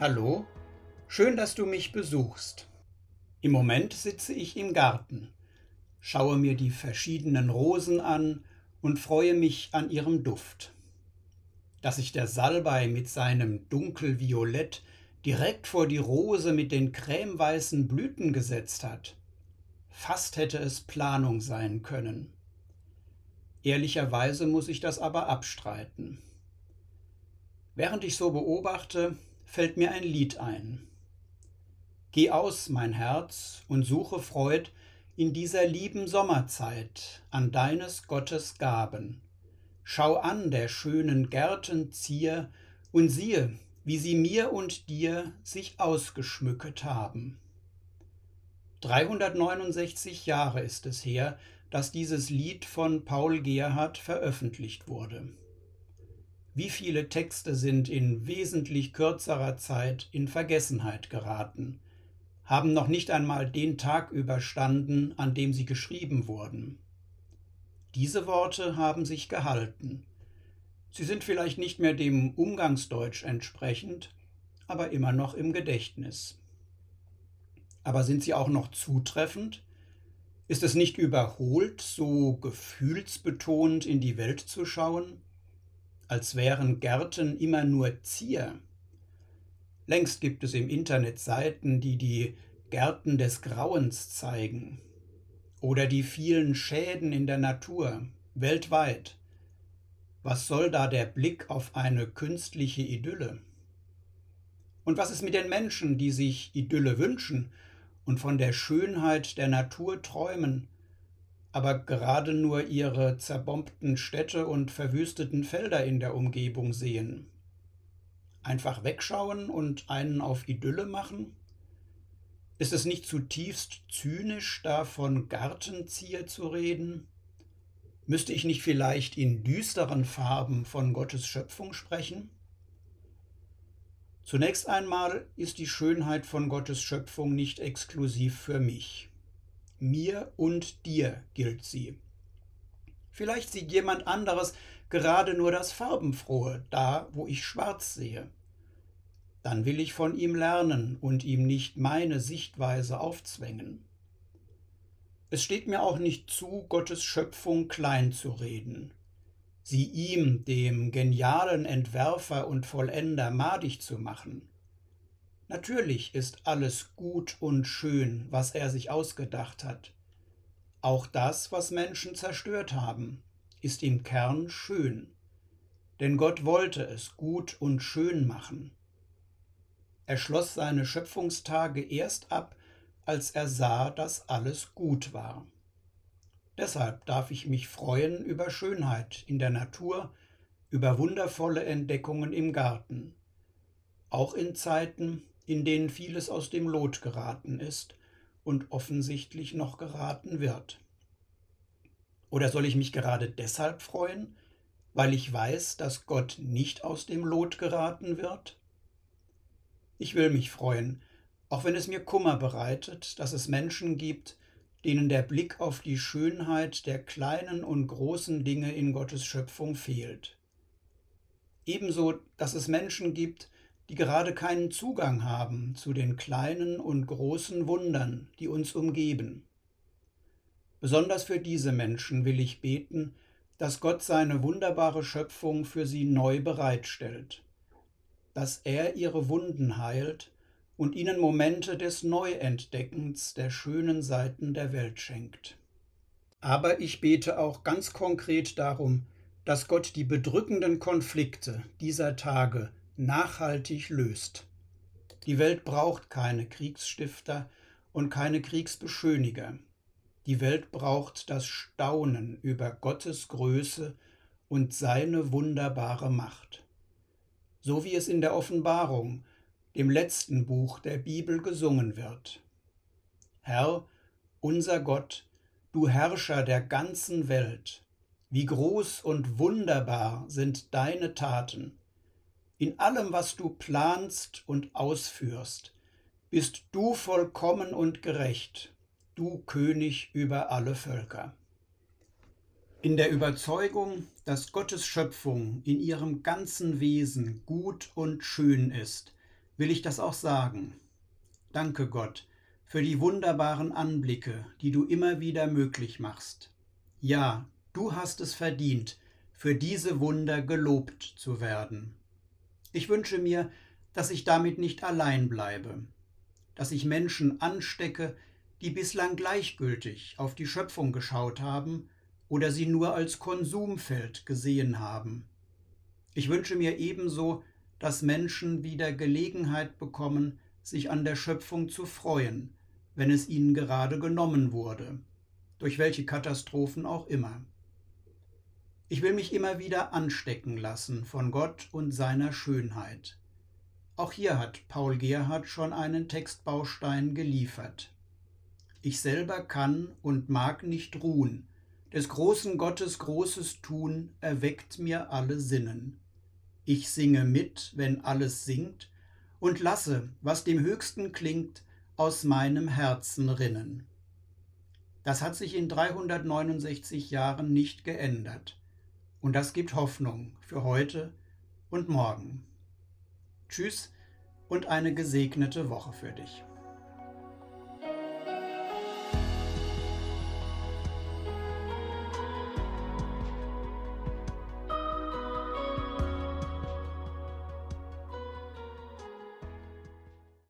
Hallo, schön, dass du mich besuchst. Im Moment sitze ich im Garten, schaue mir die verschiedenen Rosen an und freue mich an ihrem Duft. Dass sich der Salbei mit seinem dunkelviolett direkt vor die Rose mit den cremeweißen Blüten gesetzt hat. Fast hätte es Planung sein können. Ehrlicherweise muss ich das aber abstreiten. Während ich so beobachte, fällt mir ein Lied ein. Geh aus, mein Herz, und suche Freud in dieser lieben Sommerzeit an deines Gottes Gaben. Schau an der schönen Gärten Zier und siehe, wie sie mir und dir sich ausgeschmücket haben. 369 Jahre ist es her, dass dieses Lied von Paul Gerhardt veröffentlicht wurde. Wie viele Texte sind in wesentlich kürzerer Zeit in Vergessenheit geraten, haben noch nicht einmal den Tag überstanden, an dem sie geschrieben wurden. Diese Worte haben sich gehalten. Sie sind vielleicht nicht mehr dem Umgangsdeutsch entsprechend, aber immer noch im Gedächtnis. Aber sind sie auch noch zutreffend? Ist es nicht überholt, so gefühlsbetont in die Welt zu schauen? Als wären Gärten immer nur Zier. Längst gibt es im Internet Seiten, die die Gärten des Grauens zeigen oder die vielen Schäden in der Natur weltweit. Was soll da der Blick auf eine künstliche Idylle? Und was ist mit den Menschen, die sich Idylle wünschen und von der Schönheit der Natur träumen, aber gerade nur ihre zerbombten Städte und verwüsteten Felder in der Umgebung sehen. Einfach wegschauen und einen auf Idylle machen? Ist es nicht zutiefst zynisch, da von Gartenzieher zu reden? Müsste ich nicht vielleicht in düsteren Farben von Gottes Schöpfung sprechen? Zunächst einmal ist die Schönheit von Gottes Schöpfung nicht exklusiv für mich mir und dir gilt sie. Vielleicht sieht jemand anderes gerade nur das Farbenfrohe, da wo ich schwarz sehe. Dann will ich von ihm lernen und ihm nicht meine Sichtweise aufzwängen. Es steht mir auch nicht zu, Gottes Schöpfung klein zu reden, sie ihm, dem genialen Entwerfer und Vollender, madig zu machen. Natürlich ist alles gut und schön, was er sich ausgedacht hat. Auch das, was Menschen zerstört haben, ist im Kern schön. Denn Gott wollte es gut und schön machen. Er schloss seine Schöpfungstage erst ab, als er sah, dass alles gut war. Deshalb darf ich mich freuen über Schönheit in der Natur, über wundervolle Entdeckungen im Garten, auch in Zeiten, in denen vieles aus dem Lot geraten ist und offensichtlich noch geraten wird. Oder soll ich mich gerade deshalb freuen, weil ich weiß, dass Gott nicht aus dem Lot geraten wird? Ich will mich freuen, auch wenn es mir Kummer bereitet, dass es Menschen gibt, denen der Blick auf die Schönheit der kleinen und großen Dinge in Gottes Schöpfung fehlt. Ebenso, dass es Menschen gibt, die gerade keinen Zugang haben zu den kleinen und großen Wundern, die uns umgeben. Besonders für diese Menschen will ich beten, dass Gott seine wunderbare Schöpfung für sie neu bereitstellt, dass er ihre Wunden heilt und ihnen Momente des Neuentdeckens der schönen Seiten der Welt schenkt. Aber ich bete auch ganz konkret darum, dass Gott die bedrückenden Konflikte dieser Tage nachhaltig löst. Die Welt braucht keine Kriegsstifter und keine Kriegsbeschöniger. Die Welt braucht das Staunen über Gottes Größe und seine wunderbare Macht. So wie es in der Offenbarung, dem letzten Buch der Bibel, gesungen wird. Herr, unser Gott, du Herrscher der ganzen Welt, wie groß und wunderbar sind deine Taten, in allem, was du planst und ausführst, bist du vollkommen und gerecht, du König über alle Völker. In der Überzeugung, dass Gottes Schöpfung in ihrem ganzen Wesen gut und schön ist, will ich das auch sagen. Danke Gott für die wunderbaren Anblicke, die du immer wieder möglich machst. Ja, du hast es verdient, für diese Wunder gelobt zu werden. Ich wünsche mir, dass ich damit nicht allein bleibe, dass ich Menschen anstecke, die bislang gleichgültig auf die Schöpfung geschaut haben oder sie nur als Konsumfeld gesehen haben. Ich wünsche mir ebenso, dass Menschen wieder Gelegenheit bekommen, sich an der Schöpfung zu freuen, wenn es ihnen gerade genommen wurde, durch welche Katastrophen auch immer. Ich will mich immer wieder anstecken lassen von Gott und seiner Schönheit. Auch hier hat Paul Gerhard schon einen Textbaustein geliefert. Ich selber kann und mag nicht ruhen, des großen Gottes großes Tun erweckt mir alle Sinnen. Ich singe mit, wenn alles singt, und lasse, was dem Höchsten klingt, aus meinem Herzen rinnen. Das hat sich in 369 Jahren nicht geändert, und das gibt Hoffnung für heute und morgen. Tschüss und eine gesegnete Woche für dich.